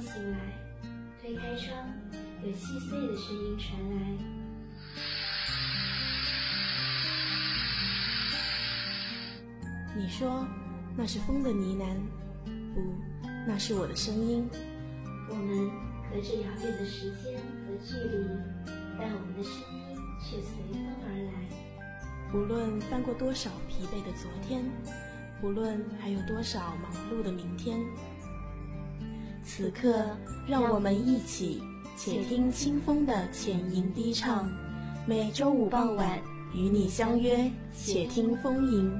醒来，推开窗，有细碎的声音传来。你说那是风的呢喃，不，那是我的声音。我们隔着遥远的时间和距离，但我们的声音却随风而来。无论翻过多少疲惫的昨天，无论还有多少忙碌的明天。此刻，让我们一起且听清风的浅吟低唱。每周五傍晚与你相约，且听风吟。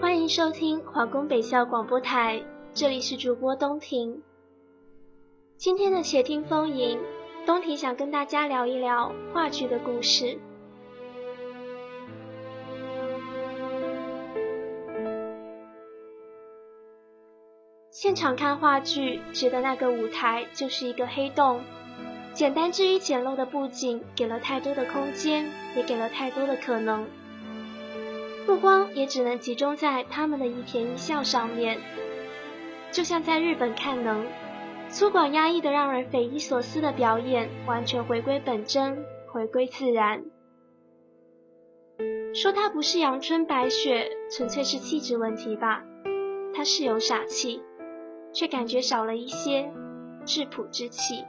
欢迎收听华工北校广播台，这里是主播东婷。今天的且听风吟，东婷想跟大家聊一聊话剧的故事。现场看话剧，觉得那个舞台就是一个黑洞，简单至于简陋的布景，给了太多的空间，也给了太多的可能。目光也只能集中在他们的一颦一笑上面，就像在日本看能。粗犷压抑的、让人匪夷所思的表演，完全回归本真，回归自然。说他不是阳春白雪，纯粹是气质问题吧。他是有傻气，却感觉少了一些质朴之气。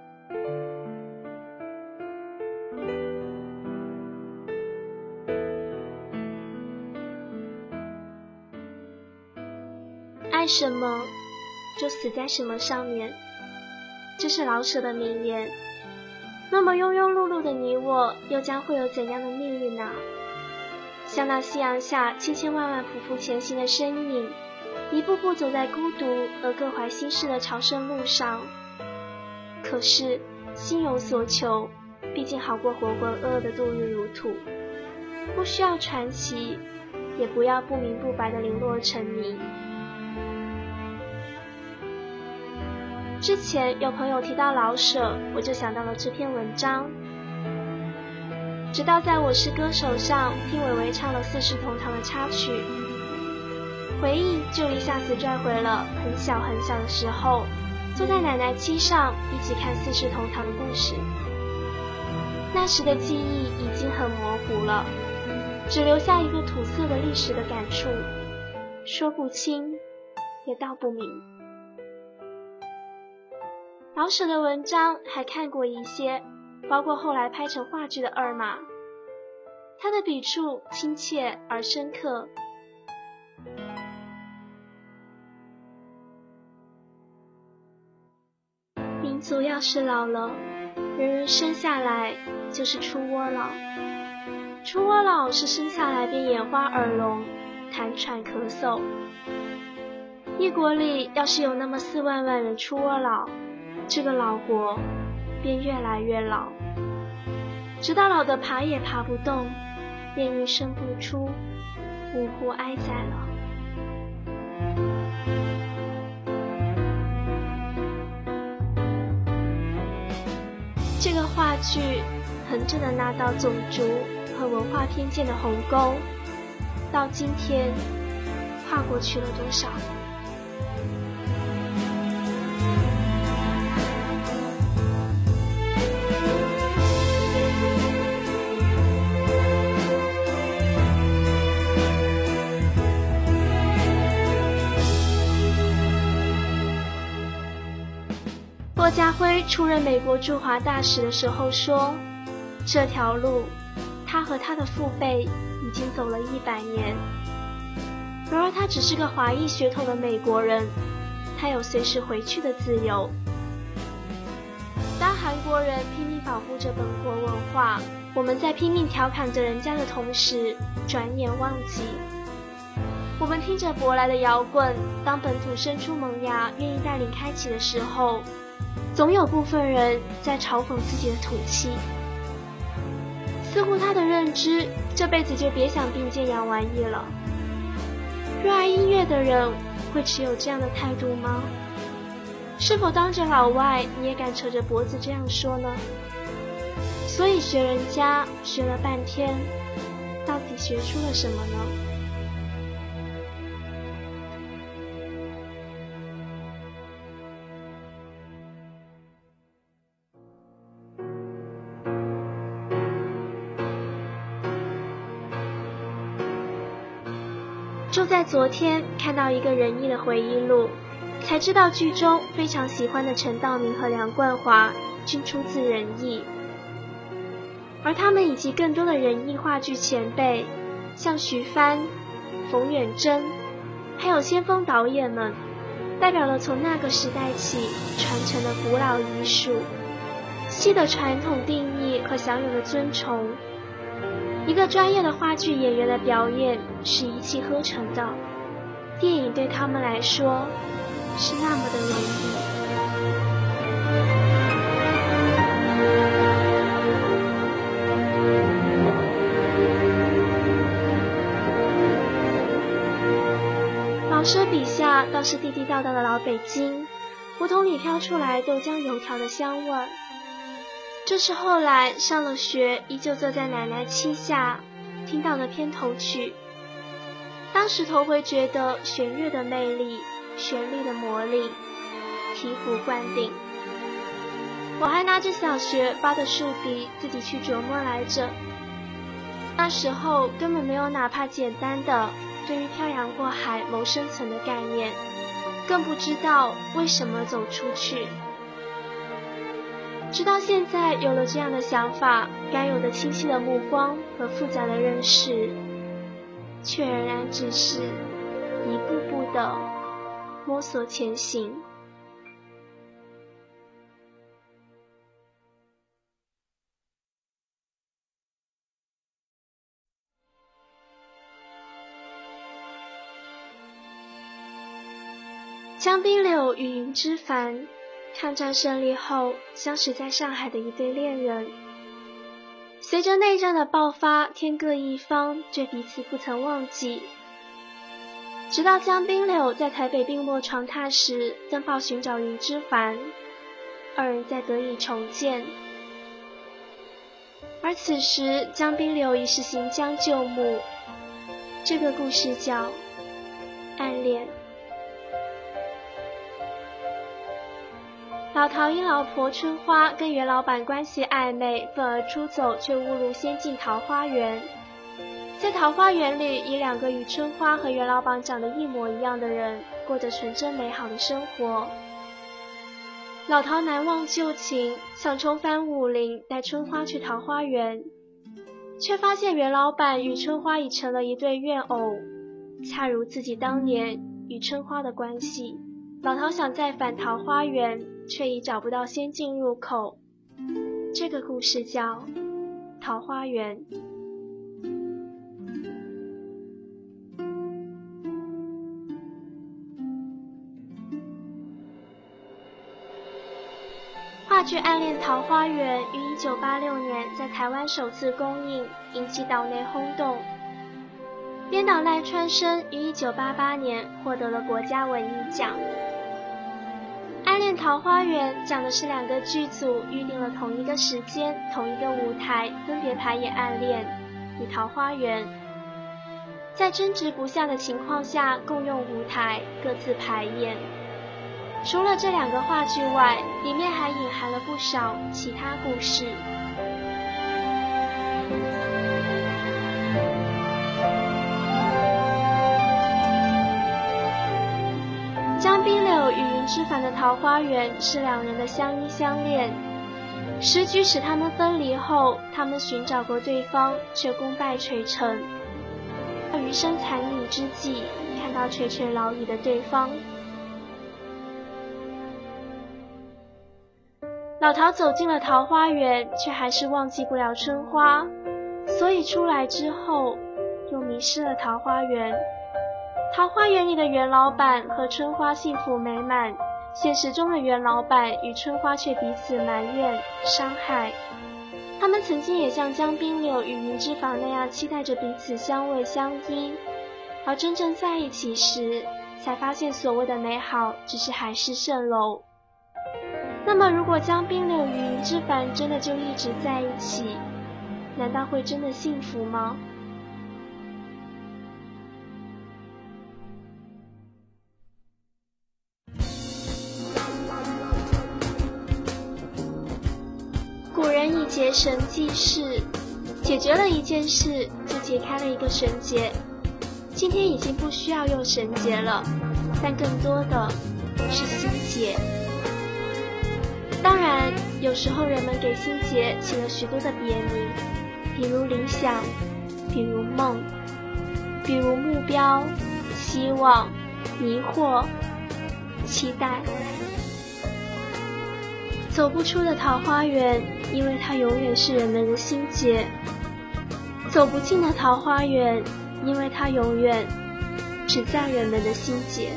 爱什么，就死在什么上面。这是老舍的名言。那么庸庸碌碌的你我，又将会有怎样的命运呢？像那夕阳下千千万万匍匐前行的身影，一步步走在孤独而各怀心事的朝圣路上。可是心有所求，毕竟好过浑浑噩噩的度日如土。不需要传奇，也不要不明不白的零落成泥。之前有朋友提到老舍，我就想到了这篇文章。直到在我是歌手上听伟伟唱了《四世同堂》的插曲，回忆就一下子拽回了很小很小的时候，坐在奶奶膝上一起看《四世同堂》的故事。那时的记忆已经很模糊了，只留下一个土色的历史的感触，说不清，也道不明。老舍的文章还看过一些，包括后来拍成话剧的《二马》，他的笔触亲切而深刻。民族要是老了，人人生下来就是出窝老。出窝老是生下来便眼花耳聋、痰喘咳嗽。一国里要是有那么四万万人出窝老，这个老国便越来越老，直到老的爬也爬不动，便孕生不出，呜呼哀哉了。这个话剧横着的那道种族和文化偏见的鸿沟，到今天跨过去了多少？骆家辉出任美国驻华大使的时候说：“这条路，他和他的父辈已经走了一百年。然而他只是个华裔血统的美国人，他有随时回去的自由。当韩国人拼命保护着本国文化，我们在拼命调侃着人家的同时，转眼忘记。我们听着舶来的摇滚，当本土伸出萌芽，愿意带领开启的时候。”总有部分人在嘲讽自己的土气。似乎他的认知，这辈子就别想并肩洋玩意了。热爱音乐的人会持有这样的态度吗？是否当着老外你也敢扯着脖子这样说呢？所以学人家学了半天，到底学出了什么呢？昨天看到一个仁义的回忆录，才知道剧中非常喜欢的陈道明和梁冠华均出自仁义，而他们以及更多的仁义话剧前辈，像徐帆、冯远征，还有先锋导演们，代表了从那个时代起传承的古老艺术，戏的传统定义和享有的尊崇。一个专业的话剧演员的表演是一气呵成的，电影对他们来说是那么的容易。老师笔下倒是地地道道的老北京，胡同里飘出来豆浆油条的香味儿。这是后来上了学，依旧坐在奶奶膝下听到的片头曲。当时头回觉得弦乐的魅力，旋律的魔力，醍醐灌顶。我还拿着小学发的竖笛自己去琢磨来着。那时候根本没有哪怕简单的对于漂洋过海谋生存的概念，更不知道为什么走出去。直到现在有了这样的想法，该有的清晰的目光和复杂的认识，却仍然只是一步步的摸索前行。江滨柳与云之凡。抗战胜利后，相识在上海的一对恋人，随着内战的爆发，天各一方，却彼此不曾忘记。直到江滨柳在台北病卧床榻时，登报寻找云之凡，二人再得以重见。而此时，江滨柳已是行将就木。这个故事叫《暗恋》。老陶因老婆春花跟袁老板关系暧昧，愤而出走，却误入仙境桃花源。在桃花源里，以两个与春花和袁老板长得一模一样的人，过着纯真美好的生活。老陶难忘旧情，想重返武林，带春花去桃花源，却发现袁老板与春花已成了一对怨偶，恰如自己当年与春花的关系。老陶想再返桃花源。却已找不到仙境入口。这个故事叫《桃花源》。话剧《暗恋桃花源》于1986年在台湾首次公映，引起岛内轰动。编导赖川生于1988年获得了国家文艺奖。《桃花源》讲的是两个剧组预定了同一个时间、同一个舞台，分别排演《暗恋》与《桃花源》，在争执不下的情况下共用舞台，各自排演。除了这两个话剧外，里面还隐含了不少其他故事。江滨柳与云之凡的桃花源是两人的相依相恋，时局使他们分离后，他们寻找过对方，却功败垂成。余生残影之际，看到垂垂老矣的对方，老陶走进了桃花源，却还是忘记不了春花，所以出来之后，又迷失了桃花源。桃花源里的袁老板和春花幸福美满，现实中的袁老板与春花却彼此埋怨、伤害。他们曾经也像江滨柳与云之坊那样期待着彼此相偎相依，而真正在一起时，才发现所谓的美好只是海市蜃楼。那么，如果江滨柳与云之凡真的就一直在一起，难道会真的幸福吗？结绳记事，解决了一件事，就解开了一个绳结。今天已经不需要用绳结了，但更多的是心结。当然，有时候人们给心结起了许多的别名，比如理想，比如梦，比如目标、希望、迷惑、期待。走不出的桃花源，因为它永远是人们的心结；走不进的桃花源，因为它永远只在人们的心结。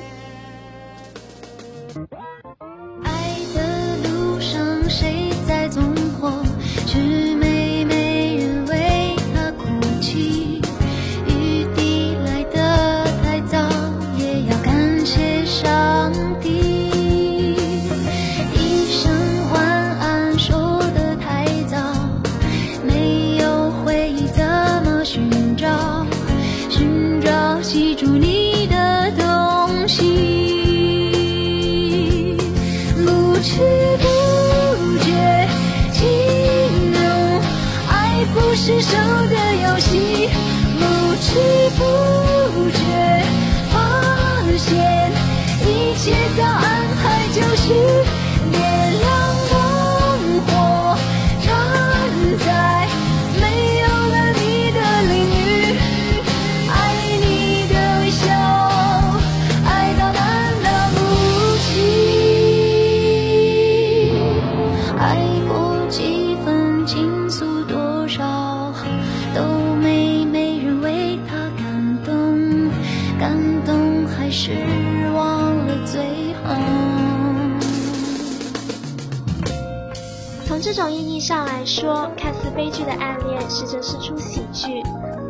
失手的游戏，不知不觉。说看似悲剧的暗恋实则是出喜剧，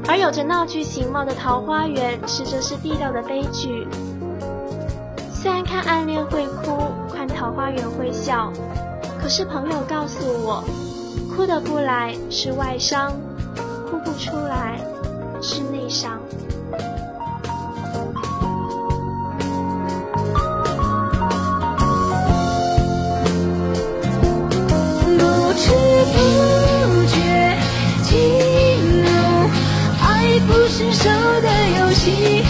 而有着闹剧形貌的桃花源，实则是地道的悲剧。虽然看暗恋会哭，看桃花源会笑，可是朋友告诉我，哭得不来是外伤，哭不出来是内伤。手的游戏，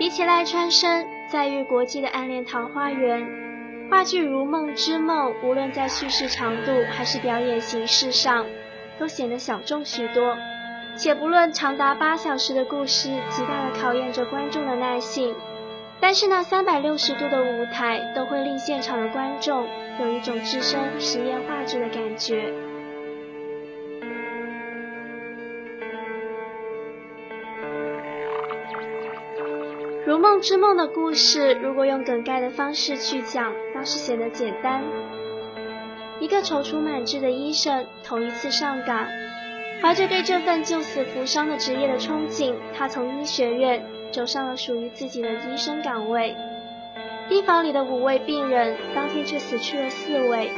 比起赖川生在遇国际的暗恋桃花源，话剧《如梦之梦》无论在叙事长度还是表演形式上，都显得小众许多。且不论长达八小时的故事，极大的考验着观众的耐性，但是那三百六十度的舞台，都会令现场的观众有一种置身实验话剧的感觉。梦之梦的故事，如果用梗概的方式去讲，倒是显得简单。一个踌躇满志的医生，头一次上岗，怀着对这份救死扶伤的职业的憧憬，他从医学院走上了属于自己的医生岗位。病房里的五位病人，当天却死去了四位。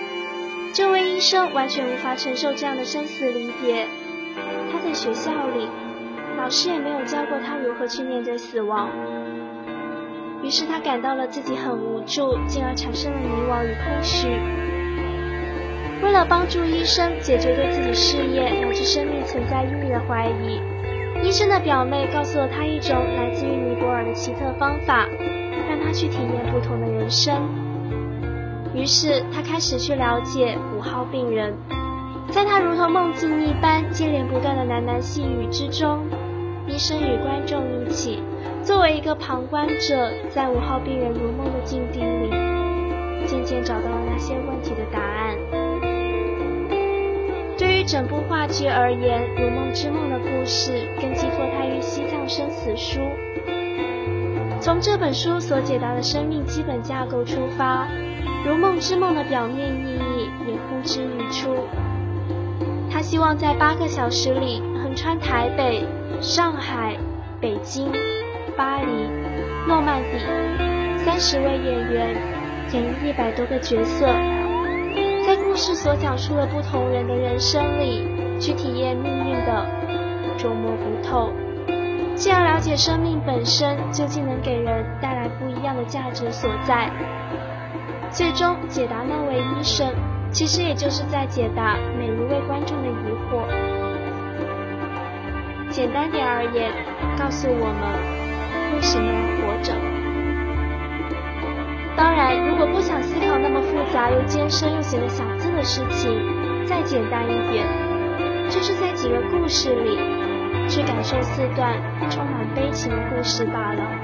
这位医生完全无法承受这样的生死离别。他在学校里，老师也没有教过他如何去面对死亡。于是他感到了自己很无助，进而产生了迷惘与空虚。为了帮助医生解决对自己事业乃至生命存在意义的怀疑，医生的表妹告诉了他一种来自于尼泊尔的奇特方法，让他去体验不同的人生。于是他开始去了解五号病人，在他如同梦境一般接连不断的喃喃细语之中，医生与观众一起。作为一个旁观者，在五号病人如梦的境地里，渐渐找到了那些问题的答案。对于整部话剧而言，《如梦之梦》的故事更寄托它于《西藏生死书》。从这本书所解答的生命基本架构出发，《如梦之梦》的表面意义也呼之欲出。他希望在八个小时里横穿台北、上海、北京。巴黎、诺曼底，三十位演员演绎一百多个角色，在故事所讲述的不同人的人生里，去体验命运的琢磨不透，既要了解生命本身究竟能给人带来不一样的价值所在。最终解答那位医生，其实也就是在解答每一位观众的疑惑。简单点而言，告诉我们。为什么要活着？当然，如果不想思考那么复杂又艰深又显得小资的事情，再简单一点，就是在几个故事里去感受四段充满悲情的故事罢了。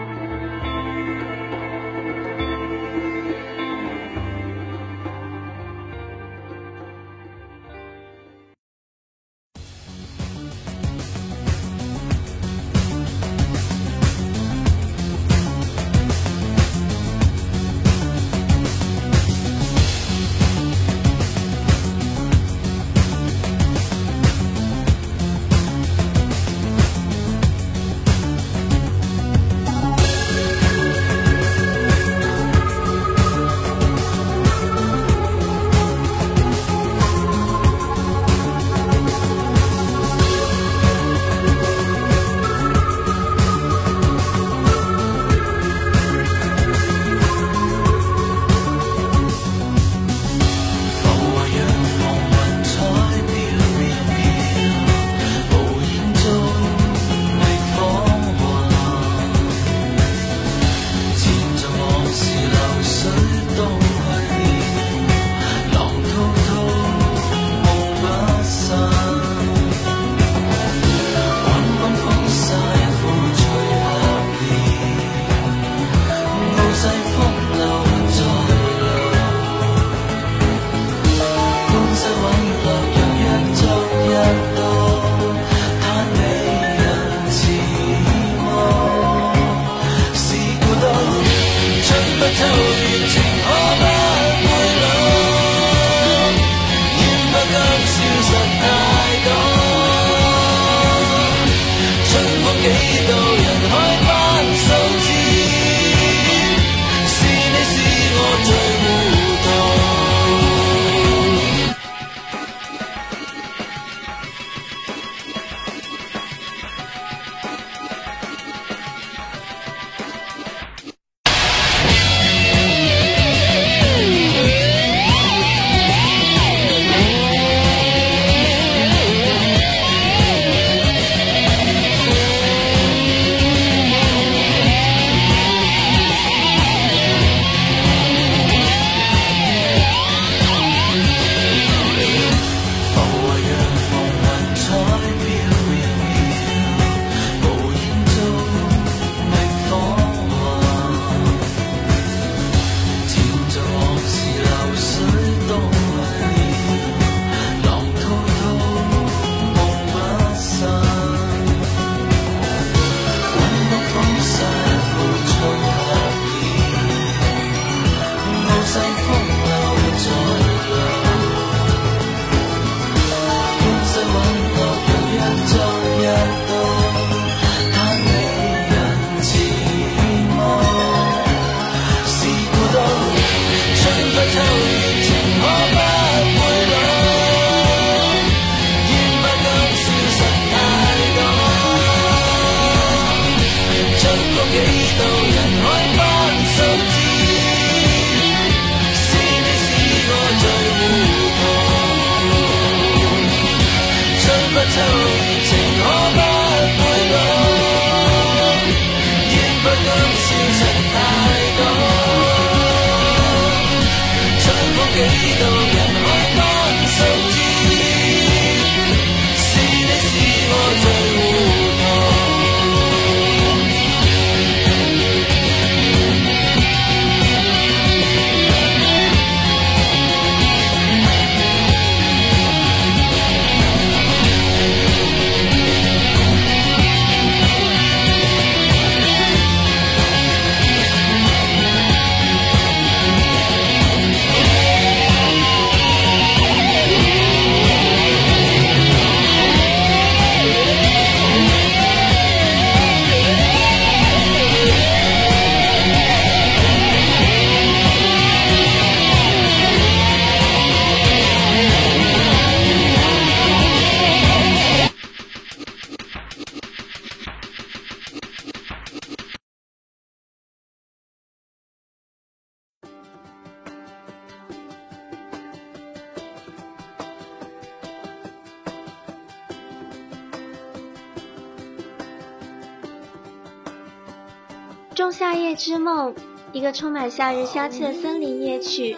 之梦，一个充满夏日香气的森林夜曲。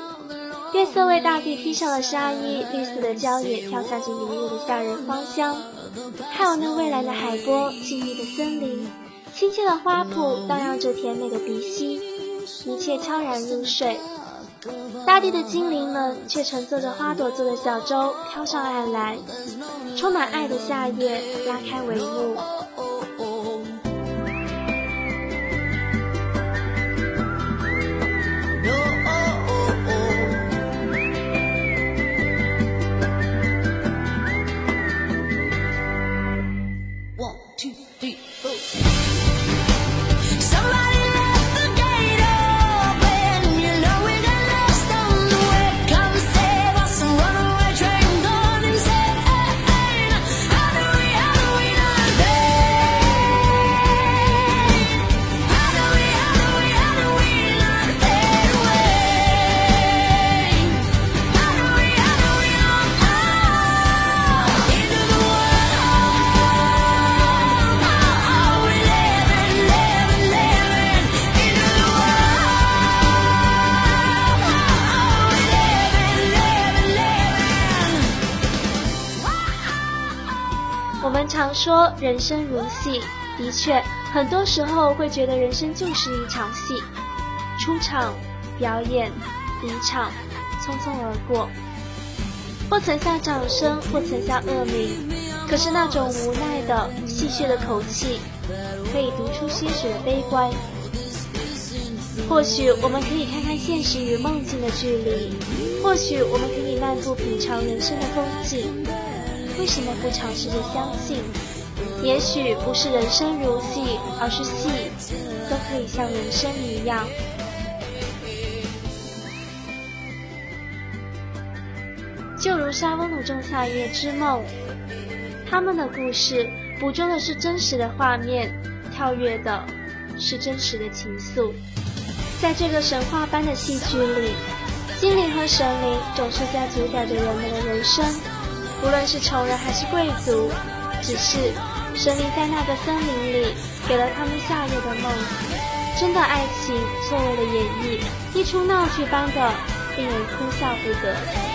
月色为大地披上了纱衣，绿色的郊野飘散着迷人的夏日芳香。还有那蔚蓝的海波，静谧的森林，清新的花圃荡漾着甜美的鼻息，一切悄然入睡。大地的精灵们却乘坐着花朵做的小舟飘上岸来，充满爱的夏夜拉开帷幕。说人生如戏，的确，很多时候会觉得人生就是一场戏，出场、表演、离场，匆匆而过，或曾下掌声，或曾下恶名。可是那种无奈的、戏谑的口气，可以读出些许的悲观。或许我们可以看看现实与梦境的距离，或许我们可以漫步品尝人生的风景。为什么不尝试着相信？也许不是人生如戏，而是戏都可以像人生一样。就如沙翁的《仲夏夜之梦》，他们的故事捕捉的是真实的画面，跳跃的是真实的情愫。在这个神话般的戏剧里，精灵和神灵总是在主宰着人们的人生。无论是穷人还是贵族，只是神灵在那个森林里给了他们夏夜的梦。真的爱情，错位的演绎，一出闹剧般的令人哭笑不得。